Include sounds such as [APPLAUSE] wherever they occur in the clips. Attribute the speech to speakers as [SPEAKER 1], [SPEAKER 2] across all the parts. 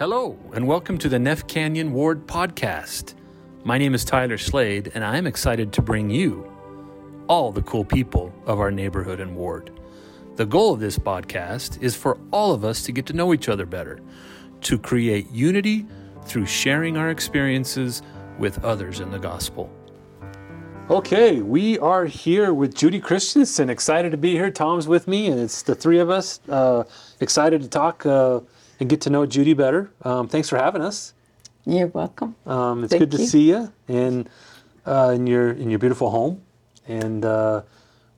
[SPEAKER 1] Hello, and welcome to the Neff Canyon Ward podcast. My name is Tyler Slade, and I'm excited to bring you all the cool people of our neighborhood and ward. The goal of this podcast is for all of us to get to know each other better, to create unity through sharing our experiences with others in the gospel. Okay, we are here with Judy Christensen. Excited to be here. Tom's with me, and it's the three of us. Uh, excited to talk uh, and get to know Judy better. Um, thanks for having us.
[SPEAKER 2] You're welcome.
[SPEAKER 1] Um, it's
[SPEAKER 2] Thank
[SPEAKER 1] good to
[SPEAKER 2] you.
[SPEAKER 1] see you in uh, in your in your beautiful home, and uh,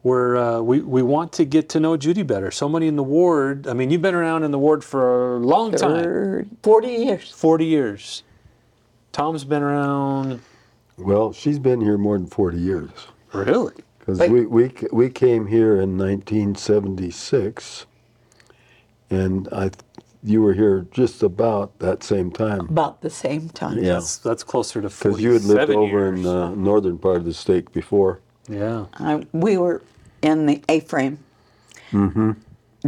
[SPEAKER 1] we're uh, we we want to get to know Judy better. So many in the ward. I mean, you've been around in the ward for a long time,
[SPEAKER 2] 40 years.
[SPEAKER 1] forty years. Tom's been around.
[SPEAKER 3] Well, she's been here more than 40 years.
[SPEAKER 1] Really?
[SPEAKER 3] Because
[SPEAKER 2] Like-
[SPEAKER 3] we, we, we came here in 1976, and I, you were here just about that same time.
[SPEAKER 2] About the same time.
[SPEAKER 3] Yeah.
[SPEAKER 1] That's that's closer to forty.
[SPEAKER 3] Because you had lived over in the northern part of the state before.
[SPEAKER 1] yeah.
[SPEAKER 2] I, we were in the A-frame mm-hmm.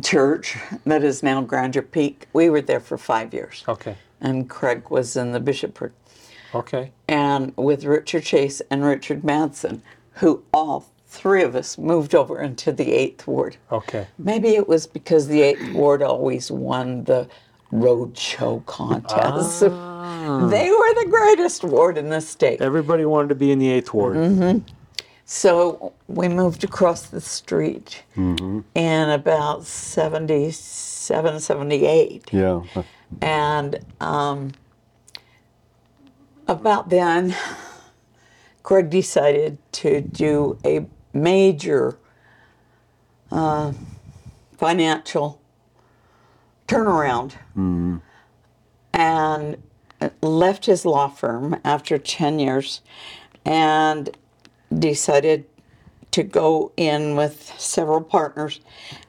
[SPEAKER 2] church that is now Grandeur Peak. We were there for five years.
[SPEAKER 1] Okay.
[SPEAKER 2] And Craig was in the bishopric.
[SPEAKER 1] Okay.
[SPEAKER 2] And with Richard Chase and Richard Madsen, who all three of us moved over into the 8th Ward.
[SPEAKER 1] Okay.
[SPEAKER 2] Maybe it was because the 8th Ward always won the road show contest. [LAUGHS] They were the greatest ward in the state.
[SPEAKER 1] Everybody wanted to be in the eighth ward.
[SPEAKER 2] Mm-hmm. So we moved across the street mm-hmm. in about 77, 78.
[SPEAKER 3] Yeah.
[SPEAKER 2] And um, about then, Craig decided to do a major uh, financial turnaround. And left his law firm after 10 years and decided to go in with several partners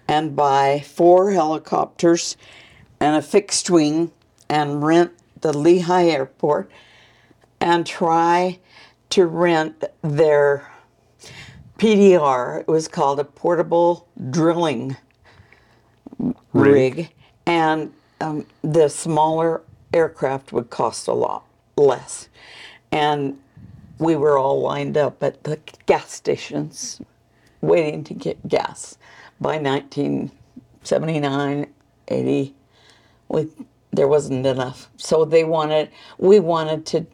[SPEAKER 2] and buy four helicopters and a fixed wing and rent the Lehi Airport and try to rent their PDR. It was called a portable drilling rig, and um, the smaller aircraft would cost a lot less. And we were all lined up at the gas stations waiting to get gas by 1979, 80. We, there wasn't enough. So they wanted, we wanted to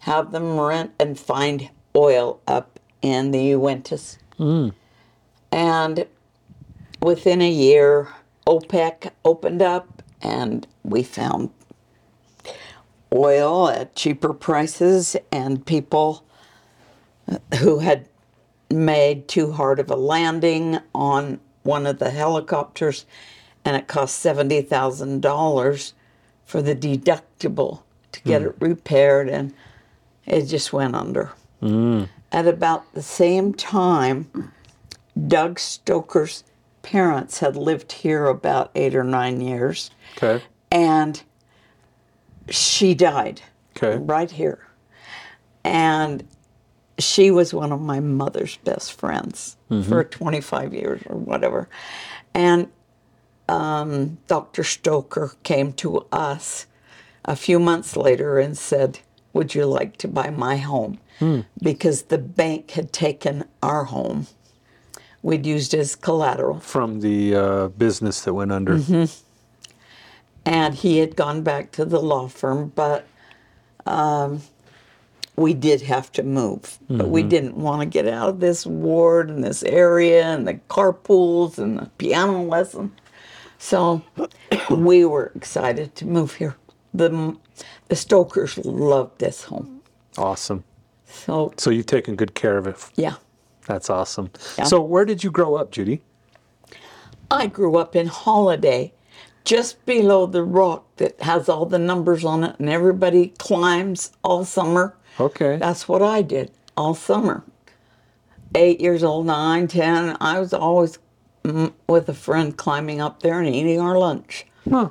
[SPEAKER 2] have them rent and find oil up in the Uintas. Hmm. And within a year, OPEC opened up and we found oil at cheaper prices and people who had made too hard of a landing on one of the helicopters and it cost $70,000 for the deductible to get hmm. it repaired and it just went under. Hmm. At about the same time, Doug Stoker's parents had lived here about eight or nine years
[SPEAKER 1] Okay.
[SPEAKER 2] and she died
[SPEAKER 1] Okay.
[SPEAKER 2] right here. And she was one of my mother's best friends for 25 years or whatever. And um, Dr. Stoker came to us a few months later and said, Would you like to buy my home? Because the bank had taken our home. We'd used as collateral.
[SPEAKER 1] From the uh, business that went under.
[SPEAKER 2] and he had gone back to the law firm, but um, we did have to move. But we didn't want to get out of this ward and this area and the carpools and the piano lesson. So we were excited to move here. The, the Stokers loved this home.
[SPEAKER 1] Awesome.
[SPEAKER 2] So,
[SPEAKER 1] So you've taken good care of it.
[SPEAKER 2] yeah.
[SPEAKER 1] That's awesome.
[SPEAKER 2] Yeah.
[SPEAKER 1] So where did you grow up, Judy?
[SPEAKER 2] I grew up in Holladay, just below the rock that has all the numbers on it, and everybody climbs all summer.
[SPEAKER 1] Okay.
[SPEAKER 2] That's what I did all summer. Eight years old, nine, ten. I was always mm, with a friend climbing up there and eating our lunch
[SPEAKER 1] Huh.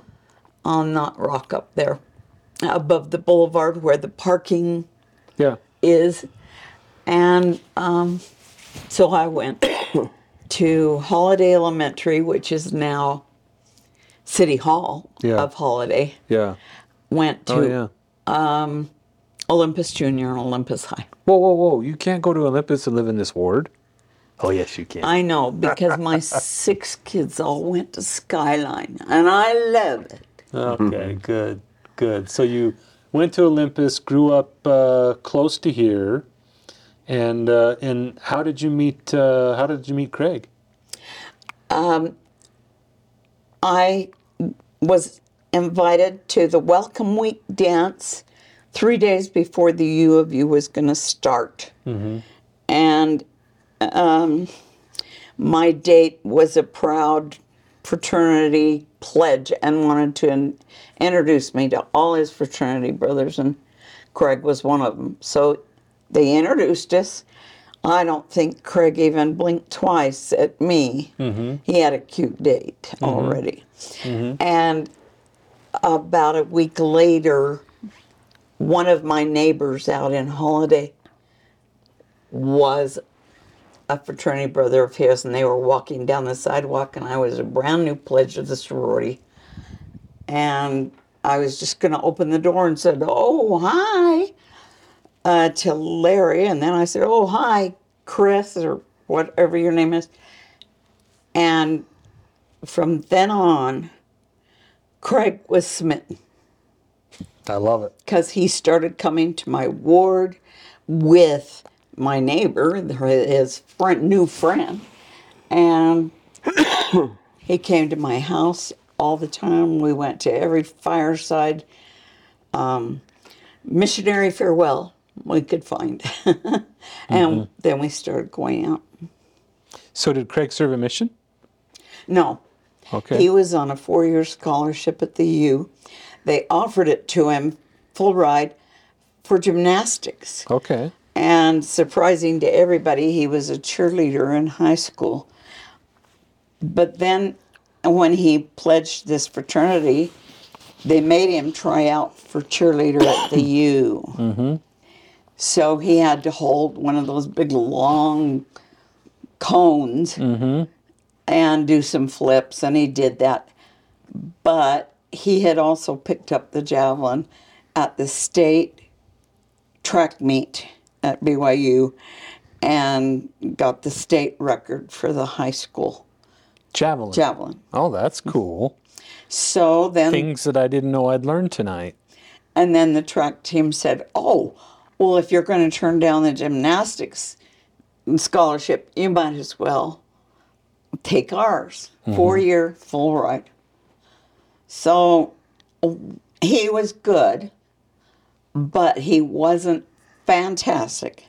[SPEAKER 2] on that rock up there above the boulevard where the parking
[SPEAKER 1] Yeah.
[SPEAKER 2] Is. And um, so I went [COUGHS] to Holladay Elementary, which is now City Hall
[SPEAKER 1] Yeah.
[SPEAKER 2] of Holladay.
[SPEAKER 1] Yeah.
[SPEAKER 2] went to
[SPEAKER 1] Oh yeah.
[SPEAKER 2] Olympus Junior and Olympus High.
[SPEAKER 1] Whoa, whoa, whoa! You can't go to Olympus and live in this ward. Oh yes, you can.
[SPEAKER 2] I know because my [LAUGHS] six kids all went to Skyline, and I love it.
[SPEAKER 1] Okay, [LAUGHS] good, good. So you went to Olympus, grew up uh, close to here, and uh, and how did you meet? Uh, how did you meet Craig?
[SPEAKER 2] I was invited to the Welcome Week dance three days before the U of U was going to start. And um, my date was a proud fraternity pledge and wanted to in- introduce me to all his fraternity brothers, and Craig was one of them. So they introduced us. I don't think Craig even blinked twice at me. Mm-hmm. He had a cute date mm-hmm. already. Mm-hmm. And about a week later, one of my neighbors out in Holladay was a fraternity brother of his, and they were walking down the sidewalk, and I was a brand new pledge of the sorority. And I was just going to open the door and said, Oh, hi, uh, to Larry. And then I said, Oh, hi, Chris, or whatever your name is. And from then on, Craig was smitten
[SPEAKER 1] I love it.
[SPEAKER 2] because he started coming to my ward with my neighbor, his friend, new friend, and [COUGHS] he came to my house all the time. We went to every fireside um, missionary farewell we could find, [LAUGHS] and then we started going out.
[SPEAKER 1] So did Craig serve a mission?
[SPEAKER 2] No,
[SPEAKER 1] Okay.
[SPEAKER 2] He was on a four year scholarship at the U. They offered it to him full ride for gymnastics.
[SPEAKER 1] okay.
[SPEAKER 2] And surprising to everybody, he was a cheerleader in high school. But then when he pledged this fraternity, they made him try out for cheerleader at the [COUGHS] U. Mm-hmm. So he had to hold one of those big long cones mm-hmm. and do some flips, and he did that. But he had also picked up the javelin at the state track meet at BYU and got the state record for the high school
[SPEAKER 1] Javelin.
[SPEAKER 2] javelin.
[SPEAKER 1] oh, that's cool.
[SPEAKER 2] So then,
[SPEAKER 1] Things that I didn't know I'd learned tonight.
[SPEAKER 2] and then the track team said, "Oh, well, if you're going to turn down the gymnastics scholarship, you might as well take ours, mm-hmm. four year full ride." So he was good, but he wasn't fantastic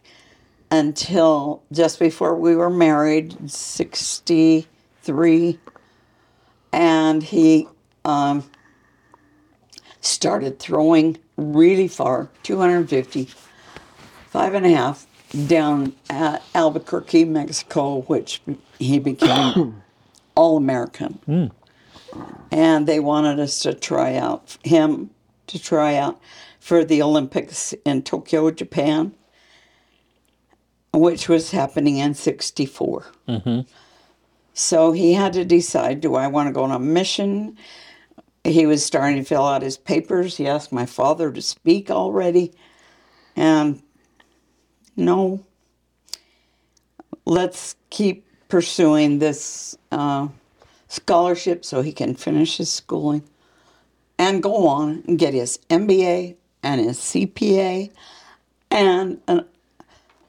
[SPEAKER 2] until just before we were married, 63. And he um, started throwing really far 250, five and a half, down at Albuquerque, Mexico, which he became [COUGHS] All American and they wanted us to try out him to try out for the Olympics in Tokyo, Japan, which was happening in '64. So he had to decide: Do I want to go on a mission? He was starting to fill out his papers. He asked my father to speak already, and no. Let's keep pursuing this. Uh, scholarship so he can finish his schooling and go on and get his MBA and his CPA and a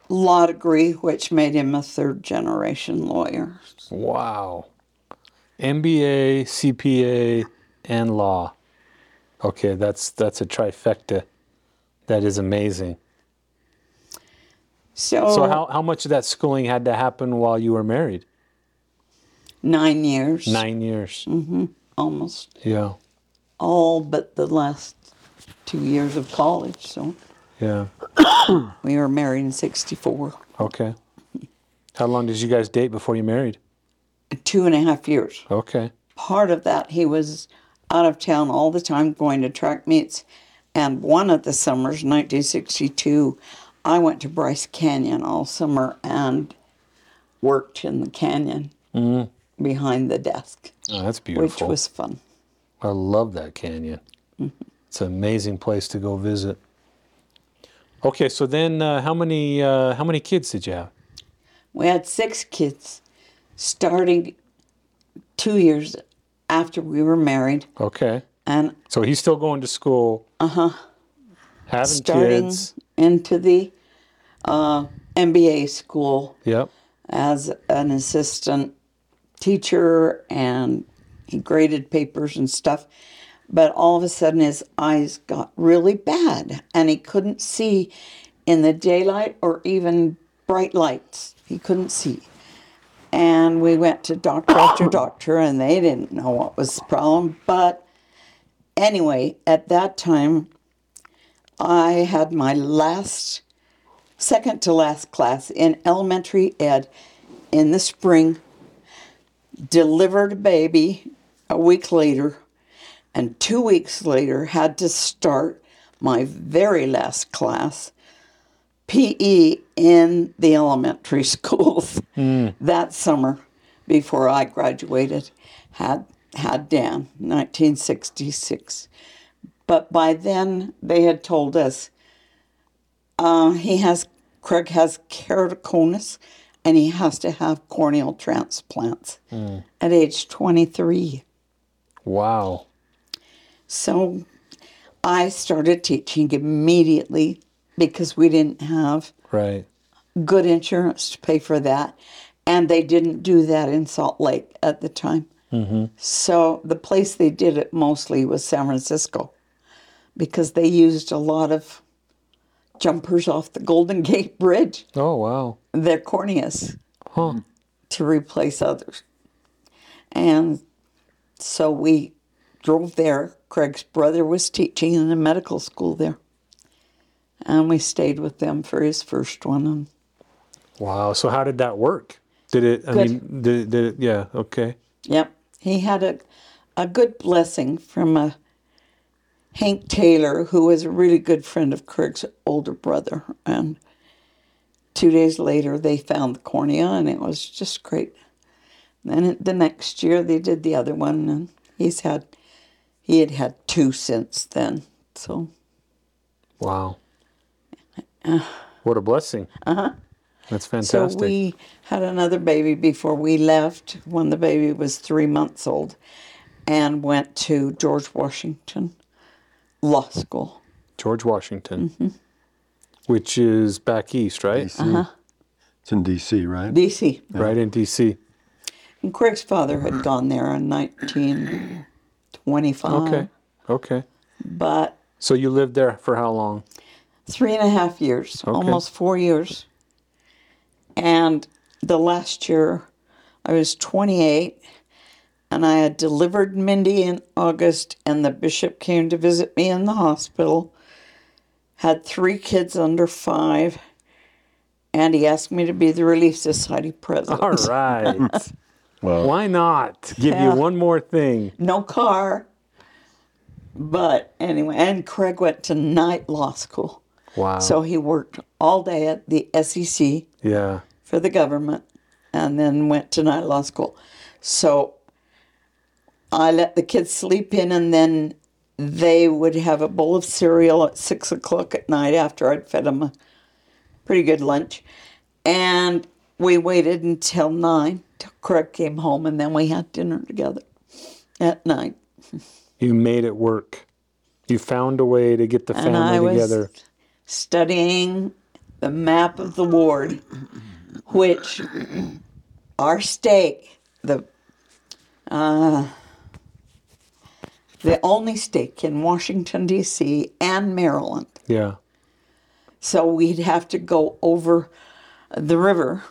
[SPEAKER 2] law degree, which made him a third generation lawyer.
[SPEAKER 1] Wow. MBA, CPA, and law. Okay, that's that's a trifecta. That is amazing.
[SPEAKER 2] So,
[SPEAKER 1] So how, how much of that schooling had to happen while you were married?
[SPEAKER 2] nine years,
[SPEAKER 1] Nine years. Mm-hmm.
[SPEAKER 2] Almost
[SPEAKER 1] Yeah.
[SPEAKER 2] all but the last two years of college. So
[SPEAKER 1] Yeah. [COUGHS]
[SPEAKER 2] we were married in 64,
[SPEAKER 1] Okay. How long did you guys date before you married?
[SPEAKER 2] two and a half years.
[SPEAKER 1] Okay.
[SPEAKER 2] part of that he was out of town all the time going to track meets and one of the summers 1962 i went to bryce canyon all summer and worked in the canyon mm-hmm. behind the desk
[SPEAKER 1] Oh, that's beautiful.
[SPEAKER 2] which was fun
[SPEAKER 1] I love that canyon. Mm-hmm. It's an amazing place to go visit. Okay, so then uh, how many uh, how many kids did you have?
[SPEAKER 2] We had six kids starting two years after we were married.
[SPEAKER 1] Okay,
[SPEAKER 2] And
[SPEAKER 1] so he's still going to school. Uh huh. Having
[SPEAKER 2] starting
[SPEAKER 1] kids.
[SPEAKER 2] into the uh, MBA school
[SPEAKER 1] Yep.
[SPEAKER 2] as an assistant teacher and he graded papers and stuff. But all of a sudden his eyes got really bad and he couldn't see in the daylight or even bright lights. He couldn't see. And we went to doctor after [COUGHS] doctor and they didn't know what was the problem. But anyway, at that time, I had my last, second to last class in elementary ed in the spring, delivered a baby a week later, and two weeks later had to start my very last class, PE, in the elementary [LAUGHS] schools that summer before I graduated. Had had Dan, 1966. But by then they had told us uh, he has Craig has keratoconus and he has to have corneal transplants at age 23.
[SPEAKER 1] Wow.
[SPEAKER 2] So I started teaching immediately because we didn't have
[SPEAKER 1] Right.
[SPEAKER 2] good insurance to pay for that. And they didn't do that in Salt Lake at the time. Mm-hmm. So the place they did it mostly was San Francisco because they used a lot of jumpers off the Golden [LAUGHS] Gate Bridge,
[SPEAKER 1] Oh wow.
[SPEAKER 2] their corneas,
[SPEAKER 1] Huh.
[SPEAKER 2] to replace others. And so we drove there. Craig's brother was teaching in the medical school there. And we stayed with them for his first one. And
[SPEAKER 1] Wow. So how did that work? Did it? I
[SPEAKER 2] Good.
[SPEAKER 1] mean, did, did it? Yeah. Okay.
[SPEAKER 2] Yep. He had a, a good blessing from a Hank Taylor, who was a really good friend of Craig's older brother. And two days later, they found the cornea, and it was just great. Then the next year, they did the other one, and he's had, he had had two since then. So,
[SPEAKER 1] Wow. [SIGHS] what a blessing. Uh huh. That's fantastic.
[SPEAKER 2] so we had another baby before we left when the baby was three months old and went to George Washington Law School.
[SPEAKER 1] George Washington,
[SPEAKER 2] Mm-hmm.
[SPEAKER 1] which is back east, right?
[SPEAKER 2] Uh-huh.
[SPEAKER 3] It's in D.C., right?
[SPEAKER 2] DC.
[SPEAKER 1] Right in D.C.
[SPEAKER 2] And Craig's father had gone there in 1925.
[SPEAKER 1] Okay. Okay.
[SPEAKER 2] But
[SPEAKER 1] So you lived there for how long?
[SPEAKER 2] three and a half years, almost four years. And the last year, I was 28, and I had delivered Mindy in August, and the bishop came to visit me in the hospital. Had three kids under five, and he asked me to be the Relief Society president.
[SPEAKER 1] All right. [LAUGHS]
[SPEAKER 3] Well,
[SPEAKER 1] Why not give
[SPEAKER 2] Yeah.
[SPEAKER 1] you one more thing?
[SPEAKER 2] no car. But anyway, and Craig went to night law school.
[SPEAKER 1] Wow.
[SPEAKER 2] So he worked all day at the SEC
[SPEAKER 1] yeah.
[SPEAKER 2] for the government and then went to night law school. So I let the kids sleep in and then they would have a bowl of cereal at six o'clock at night after I'd fed them a pretty good lunch. And we waited until nine till Craig came home and then we had dinner together at night.
[SPEAKER 1] You made it work. You found a way to get the
[SPEAKER 2] And I
[SPEAKER 1] family
[SPEAKER 2] was
[SPEAKER 1] together.
[SPEAKER 2] studying the map of the ward, which our stake, the uh, the only stake in Washington D.C. and Maryland.
[SPEAKER 1] Yeah.
[SPEAKER 2] So we'd have to go over the river,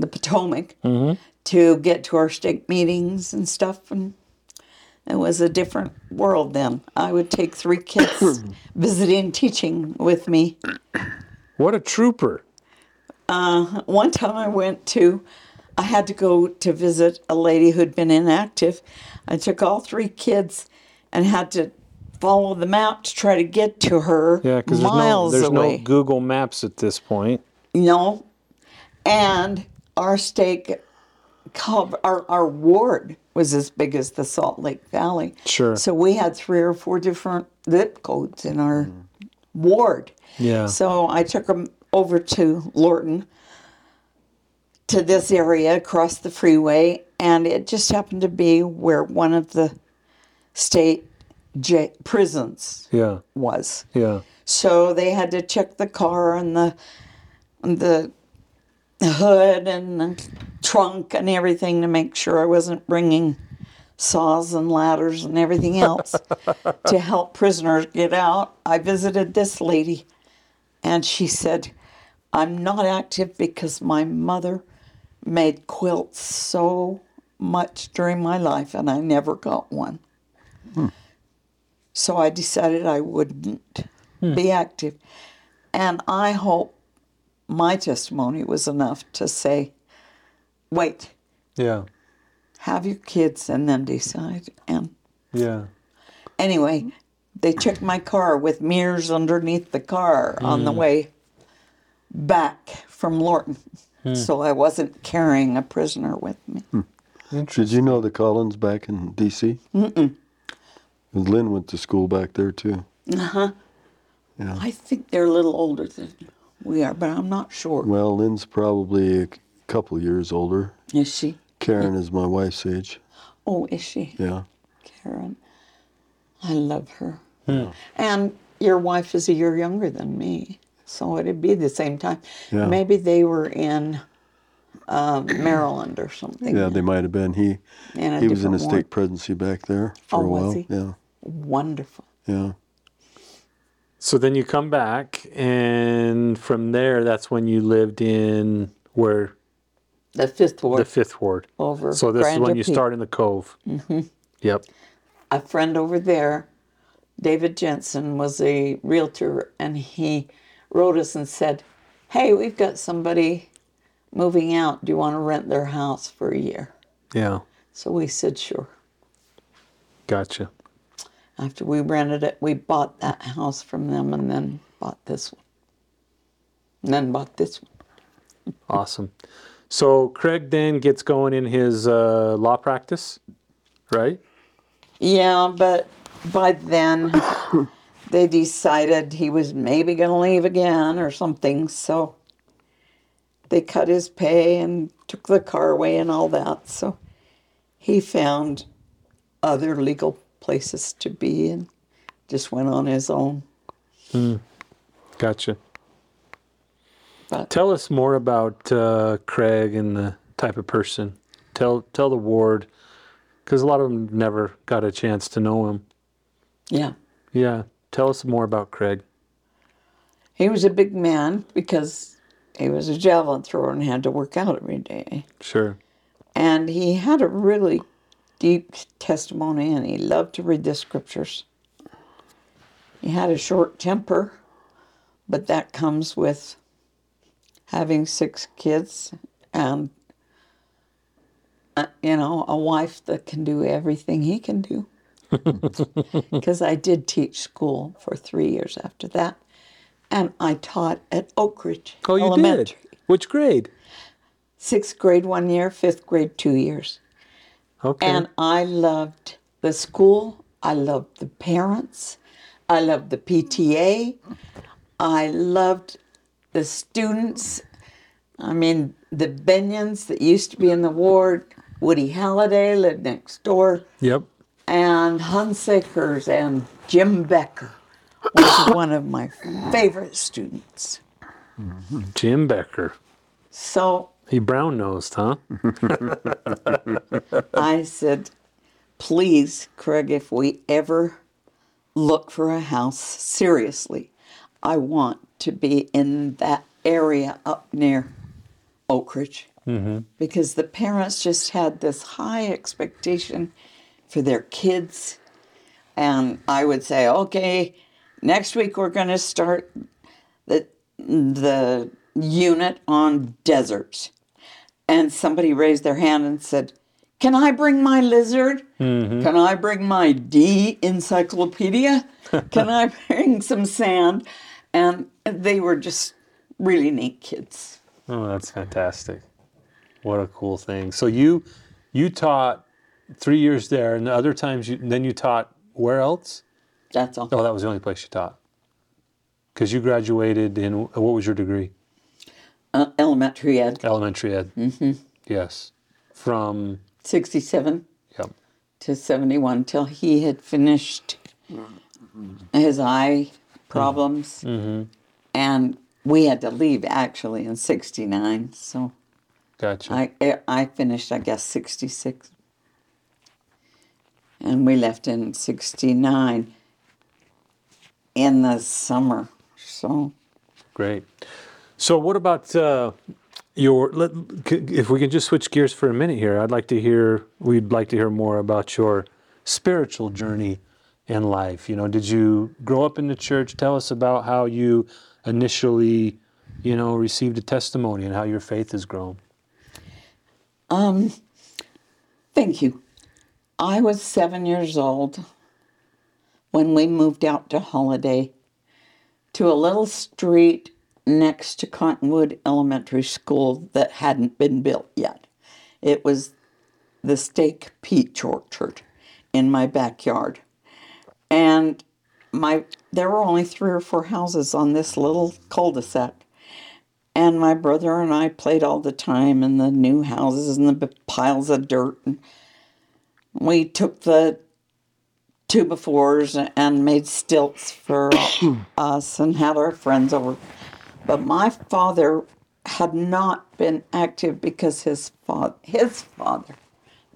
[SPEAKER 2] the Potomac, mm-hmm. to get to our state meetings and stuff. And it was a different world then. I would take three kids [COUGHS] visiting, teaching with me.
[SPEAKER 1] What a trooper.
[SPEAKER 2] Uh, one time I went to, I had to go to visit a lady who'd been inactive. I took all three kids and had to follow the map to try to get to her
[SPEAKER 1] Yeah, because there's, no, there's
[SPEAKER 2] away.
[SPEAKER 1] no Google Maps at this point.
[SPEAKER 2] No. And our stake, cov- our, our ward was as big as the Salt Lake Valley.
[SPEAKER 1] Sure.
[SPEAKER 2] So we had three or four different zip codes in our ward.
[SPEAKER 1] Yeah.
[SPEAKER 2] So I took them over to Lorton, to this area across the freeway, and it just happened to be where one of the state j- prisons
[SPEAKER 1] Yeah.
[SPEAKER 2] was.
[SPEAKER 1] Yeah.
[SPEAKER 2] So they had to check the car and the the hood and the trunk and everything to make sure I wasn't bringing saws and ladders and everything else [LAUGHS] to help prisoners get out. I visited this lady and she said, I'm not active because my mother made quilts so much during my life and I never got one. Hmm. So I decided I wouldn't hmm. be active. And I hope my testimony was enough to say, wait,
[SPEAKER 1] Yeah.
[SPEAKER 2] have your kids and then decide. And
[SPEAKER 1] Yeah.
[SPEAKER 2] anyway, they checked my car with mirrors underneath the car on the mm. way back from Lorton. Hmm. So I wasn't carrying a prisoner with me. Hmm.
[SPEAKER 3] Did you know the Collins back in D.C.? Mm-mm. Lynn went to school back there too. Uh huh. Yeah.
[SPEAKER 2] I think they're a little older than we are, but I'm not sure.
[SPEAKER 3] Well, Lynn's probably a couple years older.
[SPEAKER 2] Is she?
[SPEAKER 3] Karen is my wife's age.
[SPEAKER 2] Oh, is she?
[SPEAKER 3] Yeah.
[SPEAKER 2] Karen. I love her. Yeah. And your wife is a year younger than me, so it'd be the same time.
[SPEAKER 3] Yeah.
[SPEAKER 2] Maybe they were in um, Maryland or something.
[SPEAKER 3] Yeah, they might have been. He he was in a state
[SPEAKER 2] ward.
[SPEAKER 3] presidency back there for
[SPEAKER 2] Oh,
[SPEAKER 3] a
[SPEAKER 2] was
[SPEAKER 3] while.
[SPEAKER 2] he?
[SPEAKER 3] Yeah.
[SPEAKER 2] Wonderful.
[SPEAKER 3] Yeah.
[SPEAKER 1] So then you come back, and from there, that's when you lived in where
[SPEAKER 2] The fifth ward
[SPEAKER 1] the fifth ward.
[SPEAKER 2] over.
[SPEAKER 1] So this is when you
[SPEAKER 2] Peak.
[SPEAKER 1] start in the Cove. Mm-hmm. Yep.
[SPEAKER 2] a friend over there, David Jensen, was a realtor, and he wrote us and said, "Hey, we've got somebody moving out. Do you want to rent their house for a year?"
[SPEAKER 1] Yeah.
[SPEAKER 2] So we said, "Sure."
[SPEAKER 1] Gotcha.
[SPEAKER 2] After we rented it, we bought that house from them, and then bought this one, and then bought this one.
[SPEAKER 1] Awesome. So Craig then gets going in his uh, law practice, right?
[SPEAKER 2] Yeah, but by then [COUGHS] they decided he was maybe going to leave again or something. So they cut his pay and took the car away and all that. So he found other legal places to be and just went on his own.
[SPEAKER 1] Gotcha.
[SPEAKER 2] But
[SPEAKER 1] Tell us more about uh, Craig and the type of person. Tell tell the ward, because a lot of them never got a chance to know him.
[SPEAKER 2] yeah,
[SPEAKER 1] Yeah. Tell us more about Craig.
[SPEAKER 2] he was a big man because he was a javelin thrower and had to work out every day.
[SPEAKER 1] Sure.
[SPEAKER 2] And he had a really deep testimony and he loved to read the scriptures. He had a short temper, but that comes with having six kids and, uh, you know, a wife that can do everything he can do. [LAUGHS] Because I did teach school for three years after that. And I taught at Oak Ridge
[SPEAKER 1] Oh, you
[SPEAKER 2] Elementary
[SPEAKER 1] did. Which grade?
[SPEAKER 2] sixth grade one year, fifth grade two years.
[SPEAKER 1] Okay.
[SPEAKER 2] And I loved the school. I loved the parents. I loved the PTA. I loved the students. I mean, the Bennions that used to be in the ward. Woody Halliday lived next door.
[SPEAKER 1] yep.
[SPEAKER 2] And Hunsaker's and Jim Becker was [COUGHS] one of my favorite students.
[SPEAKER 1] Jim Becker.
[SPEAKER 2] So
[SPEAKER 1] He brown nosed, huh? [LAUGHS]
[SPEAKER 2] I said, please, Craig, if we ever look for a house, seriously, I want to be in that area up near Oak Ridge. Mm-hmm. Because the parents just had this high expectation for their kids. And I would say, okay, next week we're going to start the, the unit on deserts and somebody raised their hand and said, Can I bring my lizard? Mm-hmm. Can I bring my D encyclopedia? [LAUGHS] Can I bring some sand? And they were just really neat kids.
[SPEAKER 1] Oh, that's fantastic. What a cool thing. So you you taught three years there, and the other times you then you taught where else?
[SPEAKER 2] That's all.
[SPEAKER 1] Oh, that was the only place you taught. Because you graduated in what was your degree?
[SPEAKER 2] Uh, elementary ed,
[SPEAKER 1] Elementary ed. Mm-hmm. Yes. From
[SPEAKER 2] 67
[SPEAKER 1] yep.
[SPEAKER 2] to 71 till he had finished his eye problems. And we had to leave actually in 69. So
[SPEAKER 1] Gotcha.
[SPEAKER 2] I, I finished, I guess, 66. And we left in 69 in the summer. So
[SPEAKER 1] Great. So, what about uh, your? Let, if we can just switch gears for a minute here, I'd like to hear. We'd like to hear more about your spiritual journey in life. You know, did you grow up in the church? Tell us about how you initially, you know, received a testimony and how your faith has grown.
[SPEAKER 2] Um, thank you. I was seven years old when we moved out to Holladay to a little street next to Cottonwood Elementary School that hadn't been built yet. It was the stake peach orchard in my backyard. And my there were only three or four houses on this little cul-de-sac. And my brother and I played all the time in the new houses and the piles of dirt. And we took the two befores and made stilts for [COUGHS] us and had our friends over. But my father had not been active because his father, his father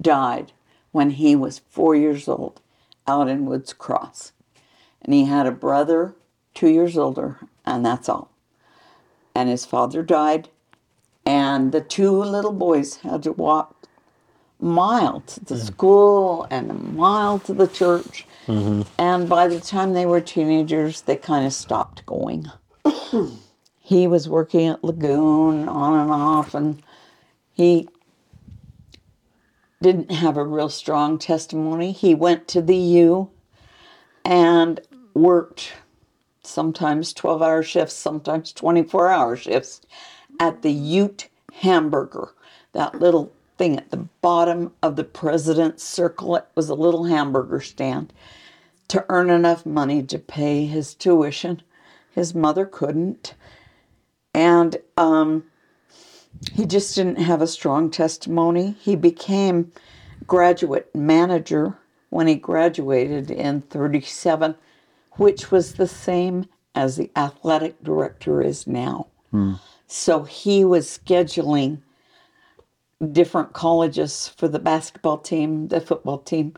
[SPEAKER 2] died when he was four years old out in Woods Cross. And he had a brother two years older, and that's all and his father died, and the two little boys had to walk mile to the hmm. school and a mile to the church. Mm-hmm. And by the time they were teenagers, they kind of stopped going. [COUGHS] he was working at Lagoon on and off, and he didn't have a real strong testimony. He went to the U and worked sometimes 12 hour shifts, sometimes 24 hour shifts at the Ute Hamburger, that little thing at the bottom of the president's circle. It was a little hamburger stand to earn enough money to pay his tuition. His mother couldn't. And um, he just didn't have a strong testimony. He became graduate manager when he graduated in 37 which was the same as the athletic director is now. So he was scheduling different colleges for the basketball team, the football team.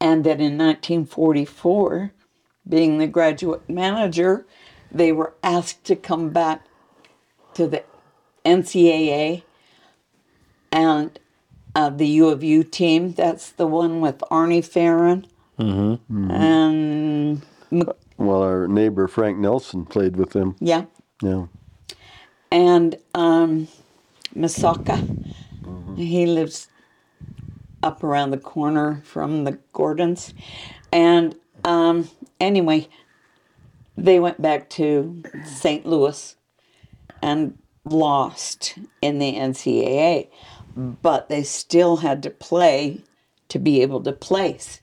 [SPEAKER 2] And then in 1944, being the graduate manager, they were asked to come back to the NCAA and uh, the U of U team. That's the one with Arnie Ferrin and Mc-
[SPEAKER 3] Well, our neighbor Frank Nelson played with them.
[SPEAKER 2] yeah,
[SPEAKER 3] Yeah.
[SPEAKER 2] and um, Misaka. He lives up around the corner from the Gordons, and um, anyway, they went back to St. Louis and lost in the NCAA, but they still had to play to be able to place.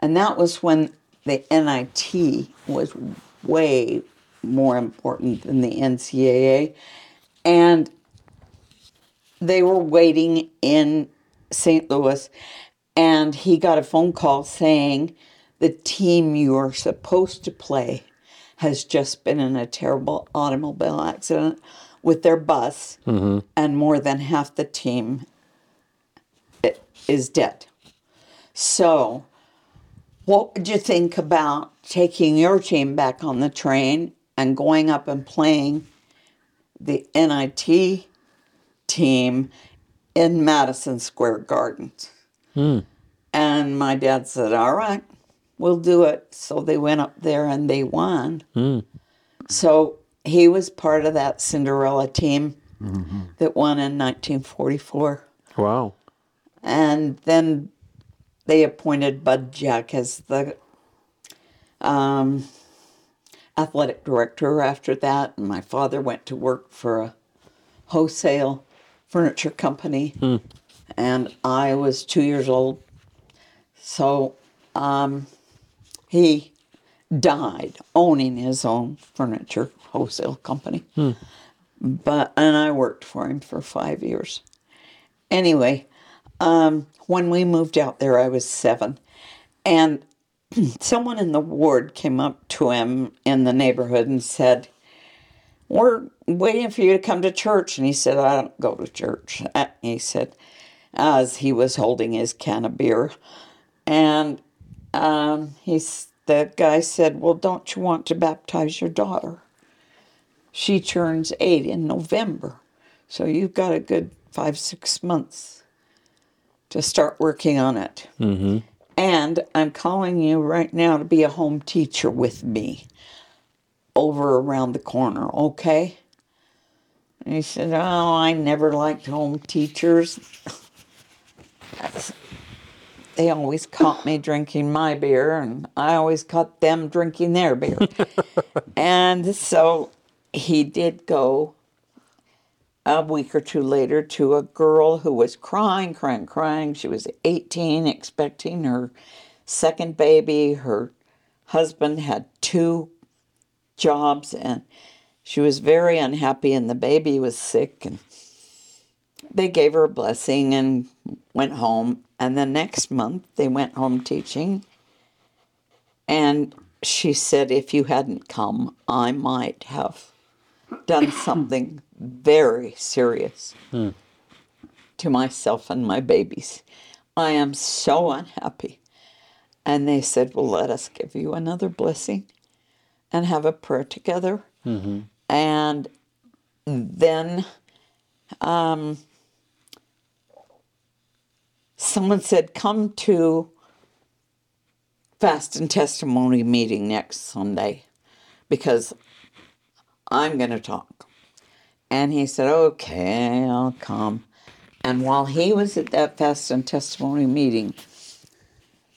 [SPEAKER 2] And that was when the NIT was way more important than the NCAA. And they were waiting in St. Louis, and he got a phone call saying, The team you are supposed to play has just been in a terrible automobile accident with their bus, and more than half the team is dead. So, what would you think about taking your team back on the train and going up and playing the NIT team in Madison Square Gardens? Hmm. And my dad said, All right, we'll do it. So they went up there and they won. So he was part of that Cinderella team that won in 1944.
[SPEAKER 1] Wow.
[SPEAKER 2] And then they appointed Bud Jack as the um, athletic director after that. And my father went to work for a wholesale furniture company. And I was two years old So um, he died owning his own furniture wholesale company. But and I worked for him for five years. Anyway, um, when we moved out there, I was seven, and [CLEARS THROAT] someone in the ward came up to him in the neighborhood and said, "We're waiting for you to come to church." And he said, "I don't go to church." Uh, He said, as he was holding his can of beer, and um, he's the guy said, "Well, don't you want to baptize your daughter? She turns eight in November, so you've got a good five six months to start working on it." And I'm calling you right now to be a home teacher with me over around the corner, okay? And he said, Oh, I never liked home teachers. [LAUGHS] they always caught me drinking my beer, and I always caught them drinking their beer. [LAUGHS] and so he did go a week or two later to a girl who was crying, crying, crying. She was 18, expecting her second baby. Her husband had two jobs, and she was very unhappy, and the baby was sick. And they gave her a blessing and went home. And the next month, they went home teaching. And she said, If you hadn't come, I might have done something very serious to myself and my babies. I am so unhappy. And they said, Well, let us give you another blessing and have a prayer together. And then um, someone said, Come to fast and testimony meeting next Sunday because I'm going to talk. And he said, Okay, I'll come. And while he was at that fast and testimony meeting,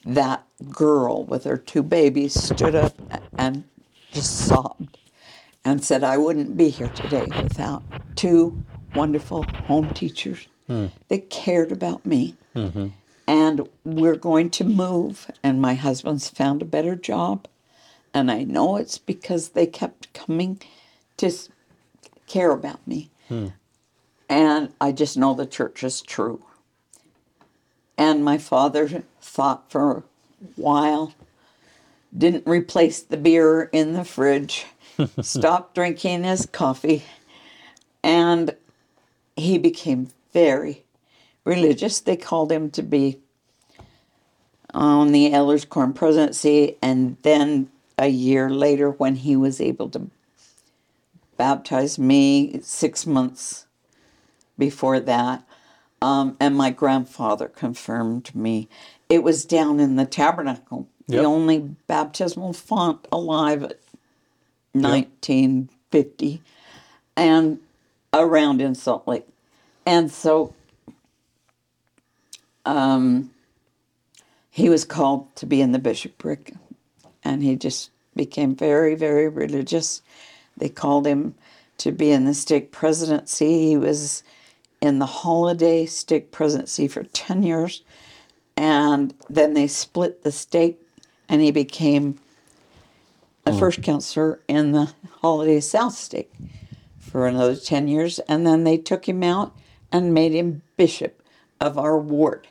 [SPEAKER 2] that girl with her two babies stood up and just sobbed and said, I wouldn't be here today without two wonderful home teachers hmm. that cared about me. Mm-hmm. And we're going to move, and my husband's found a better job. And I know it's because they kept coming to care about me. Hmm. And I just know the church is true. And my father thought for a while, didn't replace the beer in the fridge, [LAUGHS] stopped drinking his coffee, and he became very religious. They called him to be on the Elders Quorum presidency, and then a year later, when he was able to baptize me, six months before that, um, and my grandfather confirmed me. It was down in the tabernacle, the only baptismal font alive at 1950, and around in Salt Lake. And so um, he was called to be in the bishopric, and he just became very, very religious. They called him to be in the stake presidency. He was in the Holladay stake presidency for 10 years, and then they split the stake, and he became a first counselor in the Holladay south stake for another 10 years, and then they took him out and made him bishop of our ward.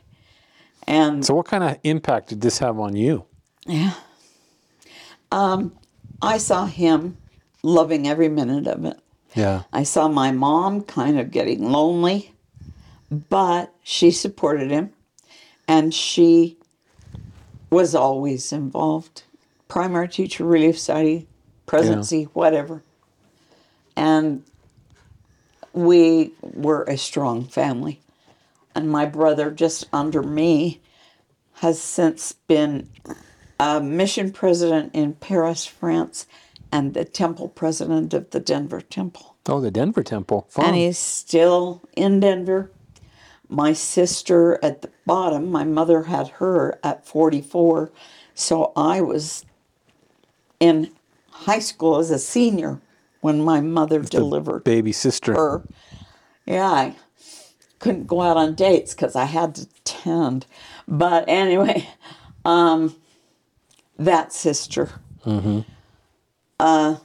[SPEAKER 2] And
[SPEAKER 1] So, what kind of impact did this have on you?
[SPEAKER 2] yeah. Um, I saw him loving every minute of it.
[SPEAKER 1] Yeah.
[SPEAKER 2] I saw my mom kind of getting lonely, but she supported him and she was always involved. Primary teacher, relief society, presidency, whatever. And we were a strong family. And my brother, just under me, has since been a mission president in Paris, France, and the temple president of the Denver Temple.
[SPEAKER 1] Oh, the Denver Temple. Fun.
[SPEAKER 2] And he's still in Denver. My sister at the bottom, my mother had her at 44. So I was in high school as a senior when my mother delivered
[SPEAKER 1] Baby sister.
[SPEAKER 2] her. Yeah, couldn't go out on dates because I had to attend. But anyway, that sister uh,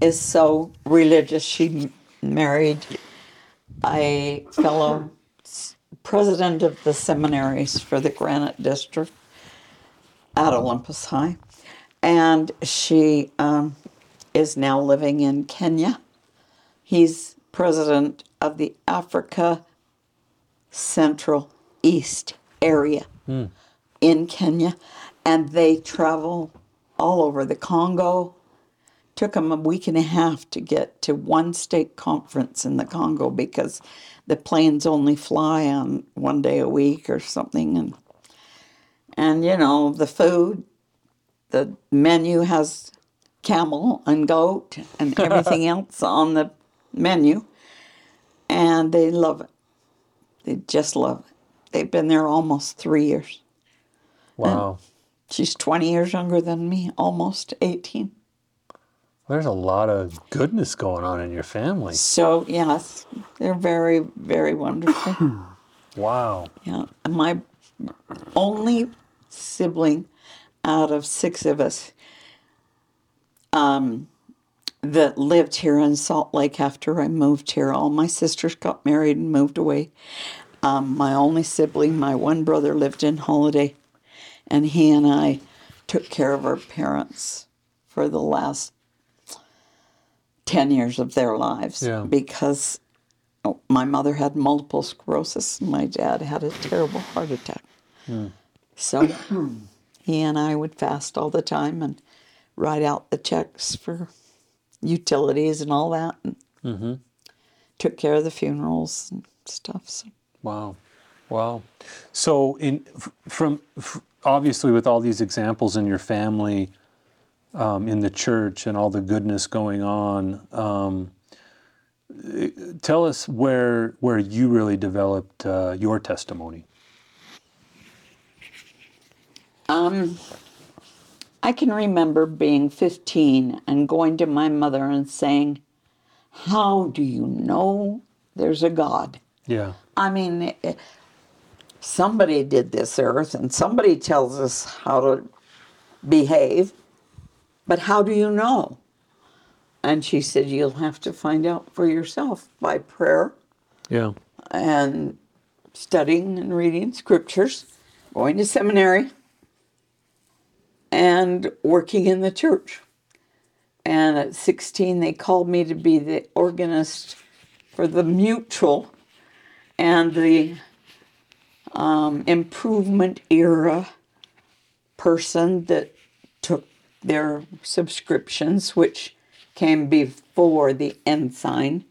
[SPEAKER 2] is so religious. She married a fellow president of the seminaries for the Granite District at Olympus High. And she um, is now living in Kenya. He's president of the Africa Central East area in Kenya, and they travel all over the Congo. Took them a week and a half to get to one state conference in the Congo because the planes only fly on one day a week or something, and and you know the food, the menu has camel and goat and everything [LAUGHS] else on the menu, and they love it. They just love it. They've been there almost three years.
[SPEAKER 1] Wow.
[SPEAKER 2] She's 20 years younger than me, almost 18.
[SPEAKER 1] There's a lot of goodness going on in your family.
[SPEAKER 2] So, yes, they're very, very wonderful. [CLEARS THROAT]
[SPEAKER 1] Wow.
[SPEAKER 2] yeah. My only sibling out of six of us um, that lived here in Salt Lake after I moved here. All my sisters got married and moved away. Um, my only sibling, my one brother, lived in Holladay, and he and I took care of our parents for the last 10 years of their lives
[SPEAKER 1] Yeah.
[SPEAKER 2] because oh, my mother had multiple sclerosis and my dad had a terrible heart attack. So [CLEARS THROAT] he and I would fast all the time and write out the checks for utilities and all that and took care of the funerals and stuff. So.
[SPEAKER 1] Wow. Wow. So in f- from f- obviously with all these examples in your family um, in the church and all the goodness going on um, eh, tell us where where you really developed uh, your testimony.
[SPEAKER 2] Um, I can remember being 15 and going to my mother and saying, How do you know there's a God?
[SPEAKER 1] Yeah.
[SPEAKER 2] I mean, eh, somebody did this earth and somebody tells us how to behave, but how do you know? And she said, You'll have to find out for yourself by prayer
[SPEAKER 1] Yeah.
[SPEAKER 2] and studying and reading scriptures, going to seminary, and working in the church. And at 16, they called me to be the organist for the Mutual and the um, improvement era person that took their subscriptions, which came before the ensign.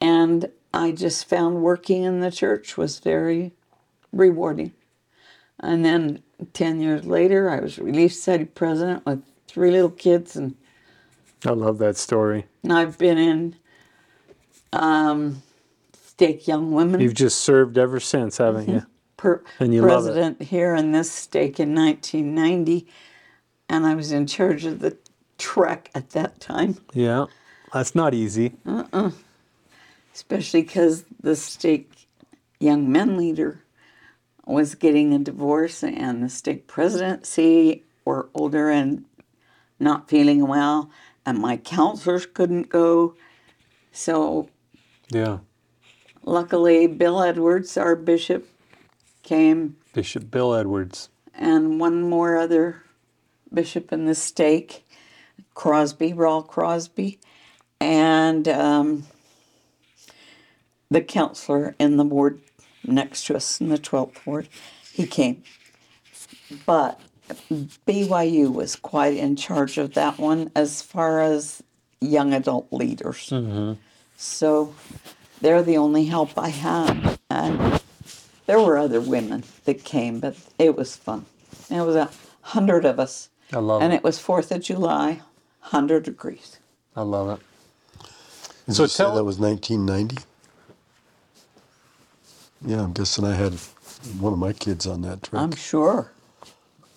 [SPEAKER 2] And I just found working in the church was very rewarding. And then 10 years later, I was relief society president with three little kids, and
[SPEAKER 1] I love that story.
[SPEAKER 2] I've been in um, Stake Young Women
[SPEAKER 1] You've just served ever since, haven't you?
[SPEAKER 2] per-
[SPEAKER 1] and you
[SPEAKER 2] president here in this stake in 1990, and I was in charge of the trek at that time.
[SPEAKER 1] Yeah. That's not easy.
[SPEAKER 2] especially because the stake young men leader was getting a divorce and the stake presidency were older and not feeling well and my counselors couldn't go so
[SPEAKER 1] Yeah.
[SPEAKER 2] luckily bill edwards our bishop came
[SPEAKER 1] Bishop Bill Edwards.
[SPEAKER 2] and one more other bishop in the stake, Crosby, Rawl Crosby, and um, the counselor in the ward next to us in the 12th ward. He came. But BYU was quite in charge of that one as far as young adult leaders. Mm-hmm. So they're the only help I had. And there were other women that came, but it was fun. It was a hundred of us.
[SPEAKER 1] I love
[SPEAKER 2] and
[SPEAKER 1] it.
[SPEAKER 2] it was Fourth of July, hundred degrees.
[SPEAKER 1] I love it.
[SPEAKER 3] Did
[SPEAKER 1] So
[SPEAKER 3] you say
[SPEAKER 1] tell-
[SPEAKER 3] that was 1990? Yeah, I'm guessing I had one of my kids on that trip.
[SPEAKER 2] I'm sure.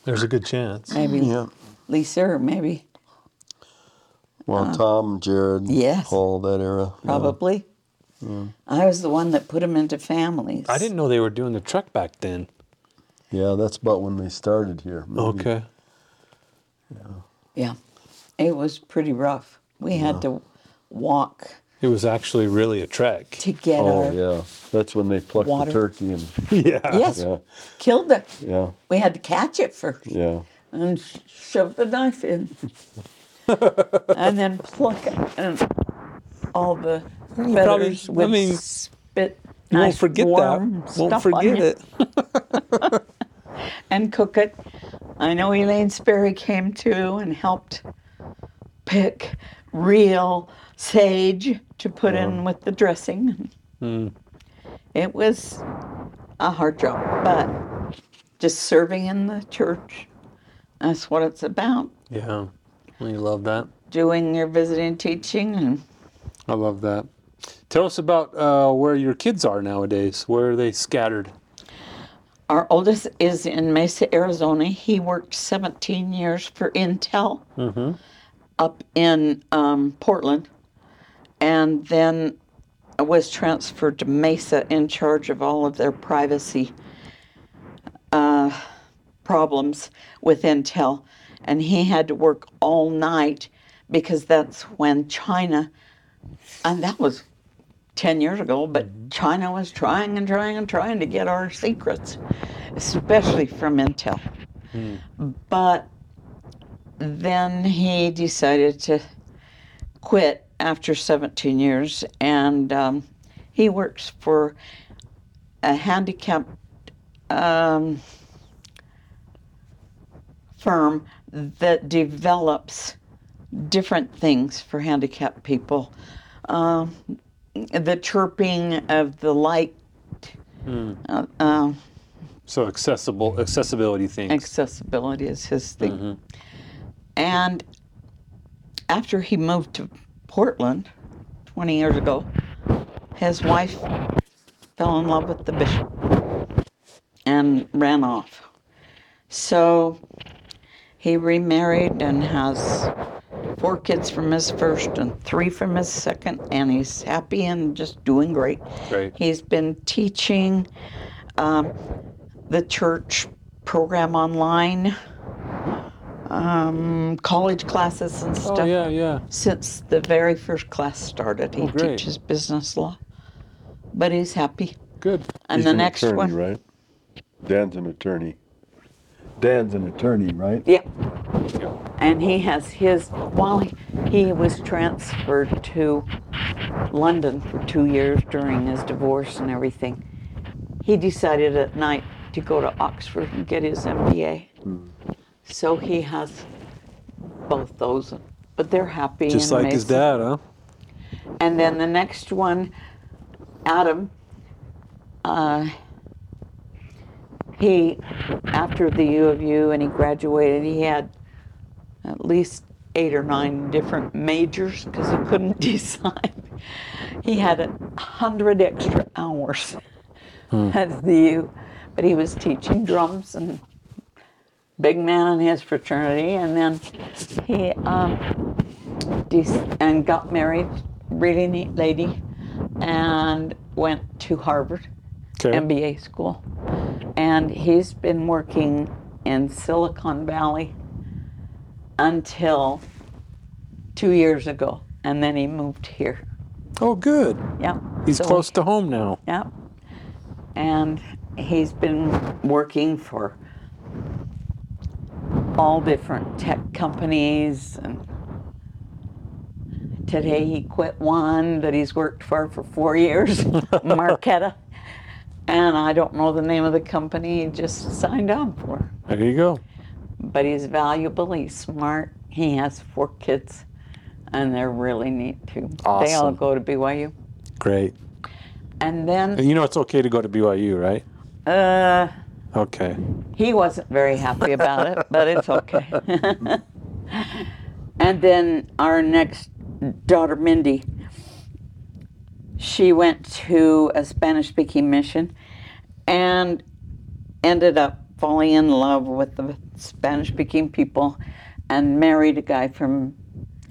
[SPEAKER 1] There's a good chance.
[SPEAKER 2] Maybe
[SPEAKER 3] yeah.
[SPEAKER 2] Lisa or maybe
[SPEAKER 3] Well, Tom, Jared,
[SPEAKER 2] Uh, yes.
[SPEAKER 3] Paul, that era. yeah.
[SPEAKER 2] probably. I was the one that put them into families.
[SPEAKER 1] I didn't know they were doing the trek back then.
[SPEAKER 3] Yeah, that's about when they started here. maybe.
[SPEAKER 1] Okay.
[SPEAKER 2] Yeah, it was pretty rough. We had to walk
[SPEAKER 1] It was actually really a trek.
[SPEAKER 2] to get
[SPEAKER 3] Oh
[SPEAKER 2] our
[SPEAKER 3] yeah, that's when they plucked
[SPEAKER 2] Water.
[SPEAKER 3] the turkey and [LAUGHS]
[SPEAKER 1] yeah.
[SPEAKER 2] yes,
[SPEAKER 3] yeah,
[SPEAKER 2] killed it.
[SPEAKER 3] yeah,
[SPEAKER 2] We had to catch it first
[SPEAKER 3] yeah.
[SPEAKER 2] and sh- shove the knife in, [LAUGHS] and then pluck it, and all the
[SPEAKER 1] probably-
[SPEAKER 2] feathers
[SPEAKER 1] I
[SPEAKER 2] with
[SPEAKER 1] mean,
[SPEAKER 2] spit.
[SPEAKER 1] You won't
[SPEAKER 2] nice
[SPEAKER 1] forget
[SPEAKER 2] warm
[SPEAKER 1] that. Won't
[SPEAKER 2] stuff on
[SPEAKER 1] forget
[SPEAKER 2] you.
[SPEAKER 1] it. [LAUGHS]
[SPEAKER 2] and cook it. I know Elaine Sperry came too and helped pick real sage to put in with the dressing. It was a hard job, but just serving in the church. That's what it's about.
[SPEAKER 1] Yeah. We love that.
[SPEAKER 2] Doing your visiting teaching and
[SPEAKER 1] I love that. Tell us about uh, where your kids are nowadays. Where are they scattered?
[SPEAKER 2] Our oldest is in Mesa, Arizona. He worked 17 years for Intel up in um, Portland, and then was transferred to Mesa in charge of all of their privacy uh, problems with Intel. And he had to work all night because that's when China, and that was 10 years ago, but China was trying and trying and trying to get our secrets, especially from Intel. But then he decided to quit after 17 years, and um, he works for a handicapped um, firm that develops different things for handicapped people. Um, the chirping of the light, uh, uh,
[SPEAKER 1] So accessible accessibility things.
[SPEAKER 2] accessibility is his thing. And after he moved to Portland 20 years ago, his wife fell in love with the bishop and ran off. So he remarried and has four kids from his first and three from his second, and he's happy and just doing great.
[SPEAKER 1] Great.
[SPEAKER 2] He's been teaching um, the church program online, um, college classes and stuff
[SPEAKER 1] oh yeah, yeah.
[SPEAKER 2] since the very first class started. He
[SPEAKER 1] Oh, great.
[SPEAKER 2] teaches business law, but he's happy.
[SPEAKER 1] Good.
[SPEAKER 2] And
[SPEAKER 3] He's
[SPEAKER 2] the
[SPEAKER 3] an
[SPEAKER 2] next
[SPEAKER 3] attorney,
[SPEAKER 2] one,
[SPEAKER 3] right? Dan's an attorney. Dan's an attorney, right?
[SPEAKER 2] yeah. And he has his. While he, he was transferred to London for two years during his divorce and everything, he decided at night to go to Oxford and get his MBA. So he has both those, but they're happy.
[SPEAKER 1] Just
[SPEAKER 2] and
[SPEAKER 1] like his dad, huh?
[SPEAKER 2] And then the next one, Adam, uh, he, after the U of U and he graduated, he had at least eight or nine different majors because he couldn't [LAUGHS] decide. He had a hundred extra hours at the U, but he was teaching drums and big man in his fraternity, and then he um, dec- and got married, really neat lady, and went to Harvard
[SPEAKER 1] Okay.
[SPEAKER 2] MBA school, and he's been working in Silicon Valley until two years ago, and then he moved here.
[SPEAKER 1] Oh, good.
[SPEAKER 2] Yeah,
[SPEAKER 1] He's
[SPEAKER 2] so-
[SPEAKER 1] close to home now.
[SPEAKER 2] yeah. And he's been working for all different tech companies and today he quit one that he's worked for for four years, [LAUGHS] Marquetta. And I don't know the name of the company he just signed on for.
[SPEAKER 1] There you go.
[SPEAKER 2] But he's valuable, he's smart, he has four kids, and they're really neat too. They all go to BYU.
[SPEAKER 1] Great.
[SPEAKER 2] And then,
[SPEAKER 1] And you know it's okay to go to BYU, right?
[SPEAKER 2] uh,
[SPEAKER 1] Okay.
[SPEAKER 2] He wasn't very happy about it, but it's okay. [LAUGHS] and then our next daughter, Mindy, she went to a Spanish speaking mission and ended up falling in love with the Spanish speaking people and married a guy from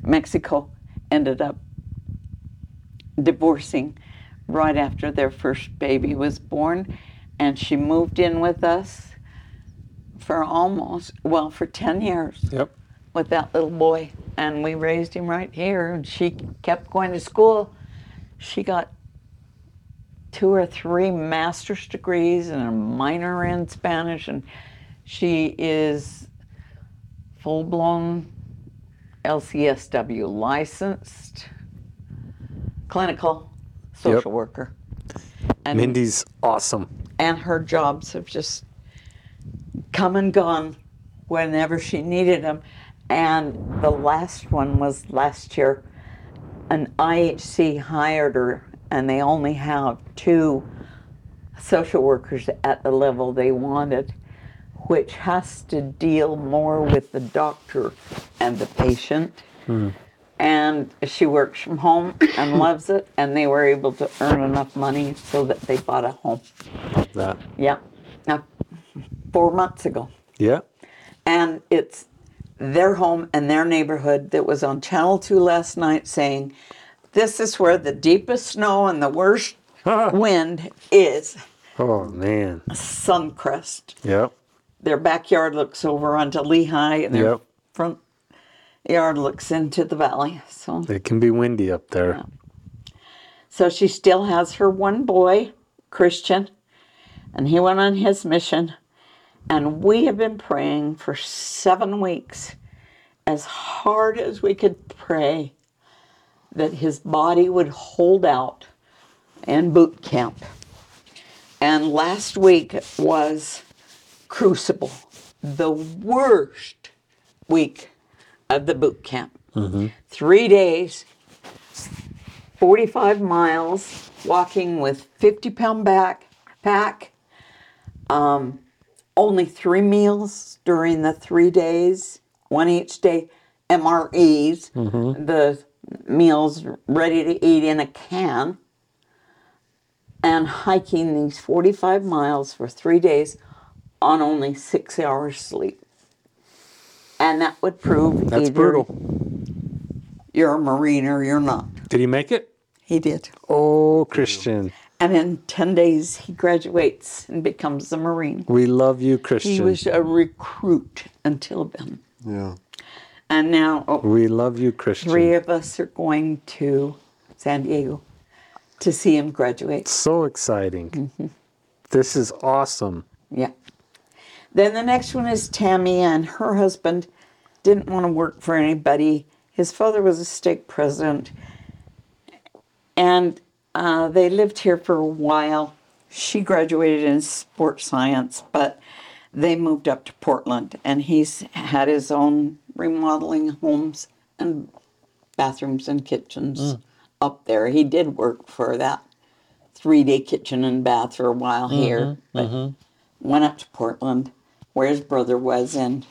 [SPEAKER 2] Mexico. Ended up divorcing right after their first baby was born, and she moved in with us for almost, well, for 10 years
[SPEAKER 1] Yep.
[SPEAKER 2] with that little boy. And we raised him right here. And she kept going to school. She got two or three master's degrees and a minor in Spanish. And she is full blown LCSW licensed clinical social
[SPEAKER 1] Yep.
[SPEAKER 2] worker. And
[SPEAKER 1] Mindy's awesome.
[SPEAKER 2] and her jobs have just come and gone whenever she needed them. And the last one was last year. An IHC hired her, and they only have two social workers at the level they wanted, which has to deal more with the doctor and the patient. Hmm. And she works from home and [COUGHS] loves it, and they were able to earn enough money so that they bought a home.
[SPEAKER 1] That.
[SPEAKER 2] Yeah, now, four months ago.
[SPEAKER 1] Yeah.
[SPEAKER 2] And it's their home and their neighborhood that was on Channel 2 last night saying, This is where the deepest snow and the worst [LAUGHS] wind is.
[SPEAKER 1] Oh man.
[SPEAKER 2] Suncrest.
[SPEAKER 1] Yep.
[SPEAKER 2] Their backyard looks over onto Lehi, and their
[SPEAKER 1] Yep.
[SPEAKER 2] front yard looks into the valley. So,
[SPEAKER 1] It can be windy up there.
[SPEAKER 2] so she still has her one boy, Christian, and he went on his mission. And we have been praying for seven weeks, as hard as we could pray, that his body would hold out in boot camp. And last week was Crucible, the worst week of the boot camp. Three days, 45 miles, walking with 50 pound backpack, um, only three meals during the three days, one each day, MREs, the meals ready to eat in a can, and hiking these 45 miles for three days on only six hours sleep. And that would prove
[SPEAKER 1] That's
[SPEAKER 2] either
[SPEAKER 1] brutal.
[SPEAKER 2] you're a Marine or you're not.
[SPEAKER 1] Did he make it?
[SPEAKER 2] He did.
[SPEAKER 1] Oh, Christian.
[SPEAKER 2] And in 10 days, he graduates and becomes a Marine.
[SPEAKER 1] We love you, Christian.
[SPEAKER 2] He was a recruit until then.
[SPEAKER 3] Yeah.
[SPEAKER 2] And now oh,
[SPEAKER 1] we love you, Christian.
[SPEAKER 2] three of us are going to San Diego to see him graduate.
[SPEAKER 1] So exciting.
[SPEAKER 2] Mm-hmm.
[SPEAKER 1] This is awesome.
[SPEAKER 2] Yeah. Then the next one is Tammy, and her husband didn't want to work for anybody. His father was a stake president, and uh, they lived here for a while. She graduated in sports science, but they moved up to Portland, and he's had his own remodeling homes and bathrooms and kitchens mm. up there. He did work for that three day kitchen and bath for a while here, mm-hmm, but mm-hmm. went up to Portland, where his brother was, and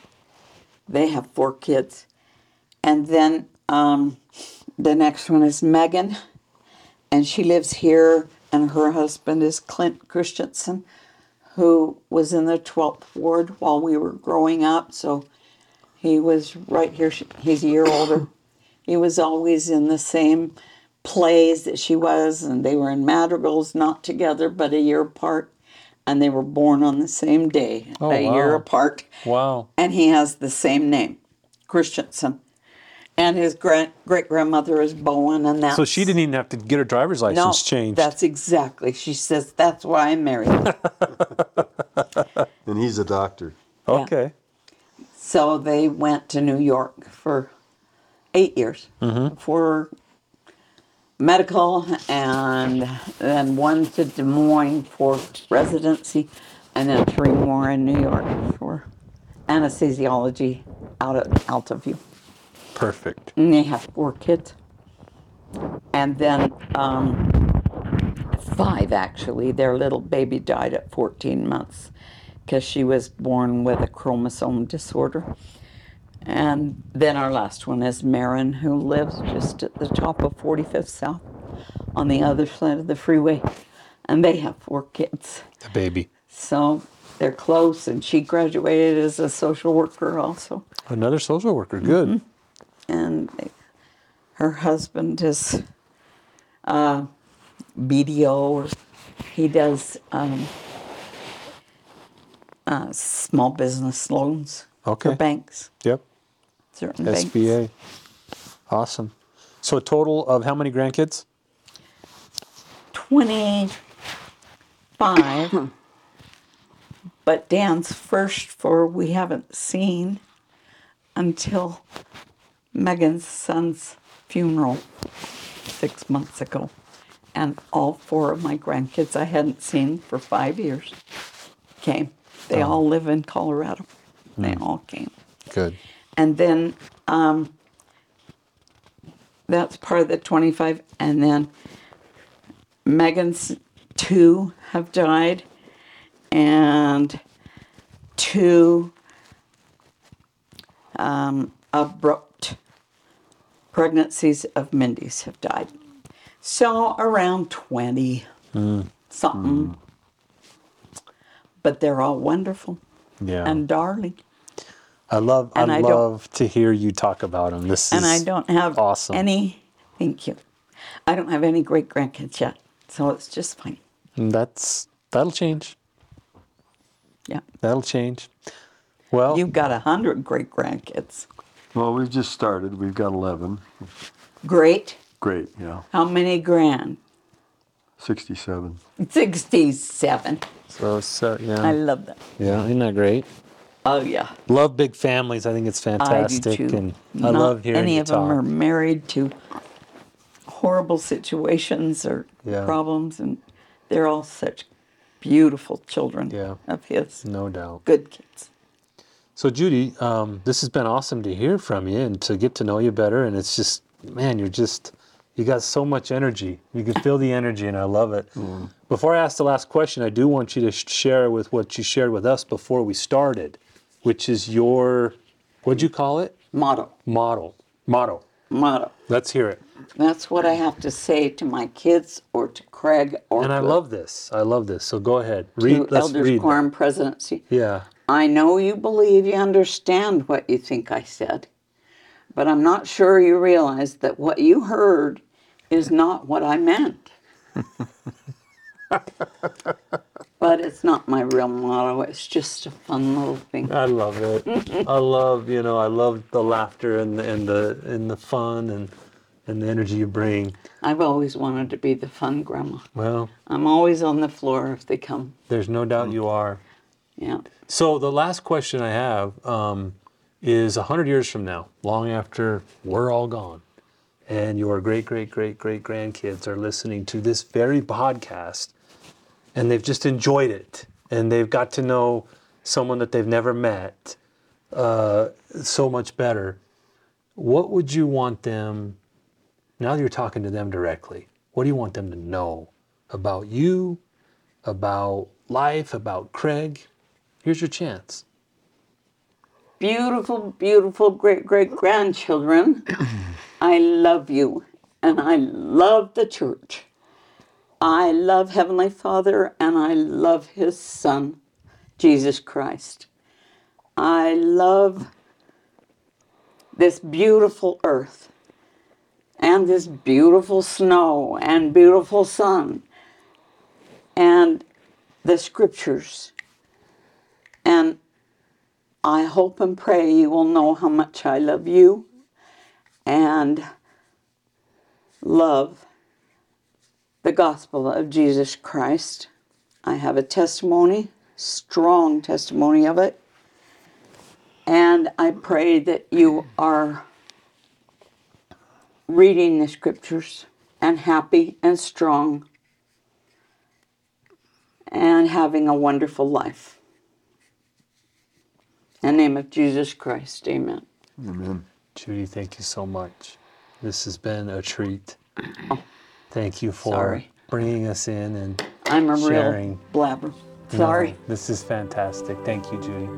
[SPEAKER 2] they have four kids. And then um, the next one is Megan, and she lives here, and her husband is Clint Christensen, who was in the 12th ward while we were growing up. So he was right here. He's a year older. [COUGHS] He was always in the same plays that she was, and they were in madrigals, not together, but a year apart. And they were born on the same day,
[SPEAKER 1] Oh,
[SPEAKER 2] a year apart.
[SPEAKER 1] Wow.
[SPEAKER 2] And he has the same name, Christensen. And his great great grandmother is Bowen, and that's
[SPEAKER 1] So she didn't even have to get her driver's
[SPEAKER 2] no,
[SPEAKER 1] license changed.
[SPEAKER 2] That's exactly. She says that's why I married. him." [LAUGHS]
[SPEAKER 3] And he's a doctor.
[SPEAKER 1] okay.
[SPEAKER 2] so they went to New York for eight years mm-hmm. for medical, and then one to Des Moines for residency, and then three more in New York for anesthesiology out at Altaview.
[SPEAKER 1] Perfect.
[SPEAKER 2] And they have four kids. And then um, five, actually. Their little baby died at 14 months because she was born with a chromosome disorder. And then our last one is Marin, who lives just at the top of 45th South on the other side of the freeway. And they have four kids.
[SPEAKER 1] A baby.
[SPEAKER 2] So they're close, and she graduated as a social worker also
[SPEAKER 1] Another social worker. Good.
[SPEAKER 2] and her husband is uh, BDO. Or he does um, uh, small business loans
[SPEAKER 1] Okay.
[SPEAKER 2] for banks,
[SPEAKER 1] Yep.
[SPEAKER 2] Certain banks.
[SPEAKER 1] SBA. Awesome. So a total of how many grandkids?
[SPEAKER 2] 25. Hmm. but Dan's first four we haven't seen until Megan's son's funeral six months ago. And all four of my grandkids I hadn't seen for five years came. They oh. all live in Colorado. They hmm. all came.
[SPEAKER 1] Good.
[SPEAKER 2] And then um, that's part of the 25. And then Megan's two have died, and two um, abrupt pregnancies of Mindy's have died. So around 20 something. But they're all wonderful
[SPEAKER 1] Yeah.
[SPEAKER 2] and darling.
[SPEAKER 1] I love
[SPEAKER 2] and
[SPEAKER 1] I,
[SPEAKER 2] I
[SPEAKER 1] love to hear you talk about them. This is
[SPEAKER 2] And I don't have
[SPEAKER 1] awesome.
[SPEAKER 2] any, thank you. I don't have any great grandkids yet. So it's just fine.
[SPEAKER 1] And that's that'll change.
[SPEAKER 2] Yeah.
[SPEAKER 1] That'll change. Well,
[SPEAKER 2] You've got a hundred great grandkids.
[SPEAKER 3] Well, we've just started. We've got 11.
[SPEAKER 2] Great.
[SPEAKER 3] Great, yeah.
[SPEAKER 2] How many grand?
[SPEAKER 3] 67.
[SPEAKER 2] 67.
[SPEAKER 1] so, so yeah.
[SPEAKER 2] I love that.
[SPEAKER 1] yeah, isn't that great?
[SPEAKER 2] Oh, yeah.
[SPEAKER 1] Love big families. I think it's
[SPEAKER 2] I
[SPEAKER 1] fantastic,
[SPEAKER 2] do too.
[SPEAKER 1] and I
[SPEAKER 2] Not
[SPEAKER 1] love hearing
[SPEAKER 2] any
[SPEAKER 1] you
[SPEAKER 2] of
[SPEAKER 1] talk.
[SPEAKER 2] them are married to horrible situations or
[SPEAKER 1] Yeah.
[SPEAKER 2] problems, and they're all such beautiful children
[SPEAKER 1] Yeah.
[SPEAKER 2] of his.
[SPEAKER 1] No doubt.
[SPEAKER 2] Good kids.
[SPEAKER 1] So, Judy, um, this has been awesome to hear from you and to get to know you better. And it's just, man, you're just, you got so much energy. You can feel the energy, and I love it. Before I ask the last question, I do want you to sh- share with what you shared with us before we started, which is your, what'd you call it?
[SPEAKER 2] Motto.
[SPEAKER 1] Model. Motto.
[SPEAKER 2] Motto.
[SPEAKER 1] Let's hear it.
[SPEAKER 2] That's what I have to say to my kids or to Craig or
[SPEAKER 1] And I
[SPEAKER 2] to,
[SPEAKER 1] love this. I love this. So go ahead.
[SPEAKER 2] to
[SPEAKER 1] Read. Let's
[SPEAKER 2] Elders
[SPEAKER 1] read.
[SPEAKER 2] Quorum presidency.
[SPEAKER 1] Yeah.
[SPEAKER 2] I know you believe you understand what you think I said, but I'm not sure you realize that what you heard is not what I meant. [LAUGHS] but it's not my real motto, it's just a fun little thing.
[SPEAKER 1] I love it. I [LAUGHS] love, you know, I love the laughter and the and the and the fun and and the energy you bring.
[SPEAKER 2] I've always wanted to be the fun grandma.
[SPEAKER 1] Well,
[SPEAKER 2] I'm always on the floor if they come.
[SPEAKER 1] there's no doubt you are.
[SPEAKER 2] Yeah.
[SPEAKER 1] So the last question I have um, is a hundred years from now, long after we're all gone, and your great great great great grandkids are listening to this very podcast, and they've just enjoyed it, and they've got to know someone that they've never met uh, so much better. What would you want them? Now that you're talking to them directly, what do you want them to know about you, about life, about Craig? Here's your chance.
[SPEAKER 2] beautiful, beautiful great great grandchildren, [LAUGHS] I love you and I love the church. I love Heavenly Father and I love His Son, Jesus Christ. I love this beautiful earth and this beautiful snow and beautiful sun and the scriptures. And I hope and pray you will know how much I love you and love the gospel of Jesus Christ. I have a testimony, strong testimony of it. And I pray that you are reading the scriptures and happy and strong and having a wonderful life. In the name of Jesus Christ, amen.
[SPEAKER 3] Amen.
[SPEAKER 1] Judy, thank you so much. This has been a treat. Oh. Thank you for
[SPEAKER 2] Sorry.
[SPEAKER 1] bringing us in and
[SPEAKER 2] I'm a
[SPEAKER 1] Sharing.
[SPEAKER 2] real blabber.
[SPEAKER 1] No,
[SPEAKER 2] Sorry.
[SPEAKER 1] this is fantastic. Thank you, Judy.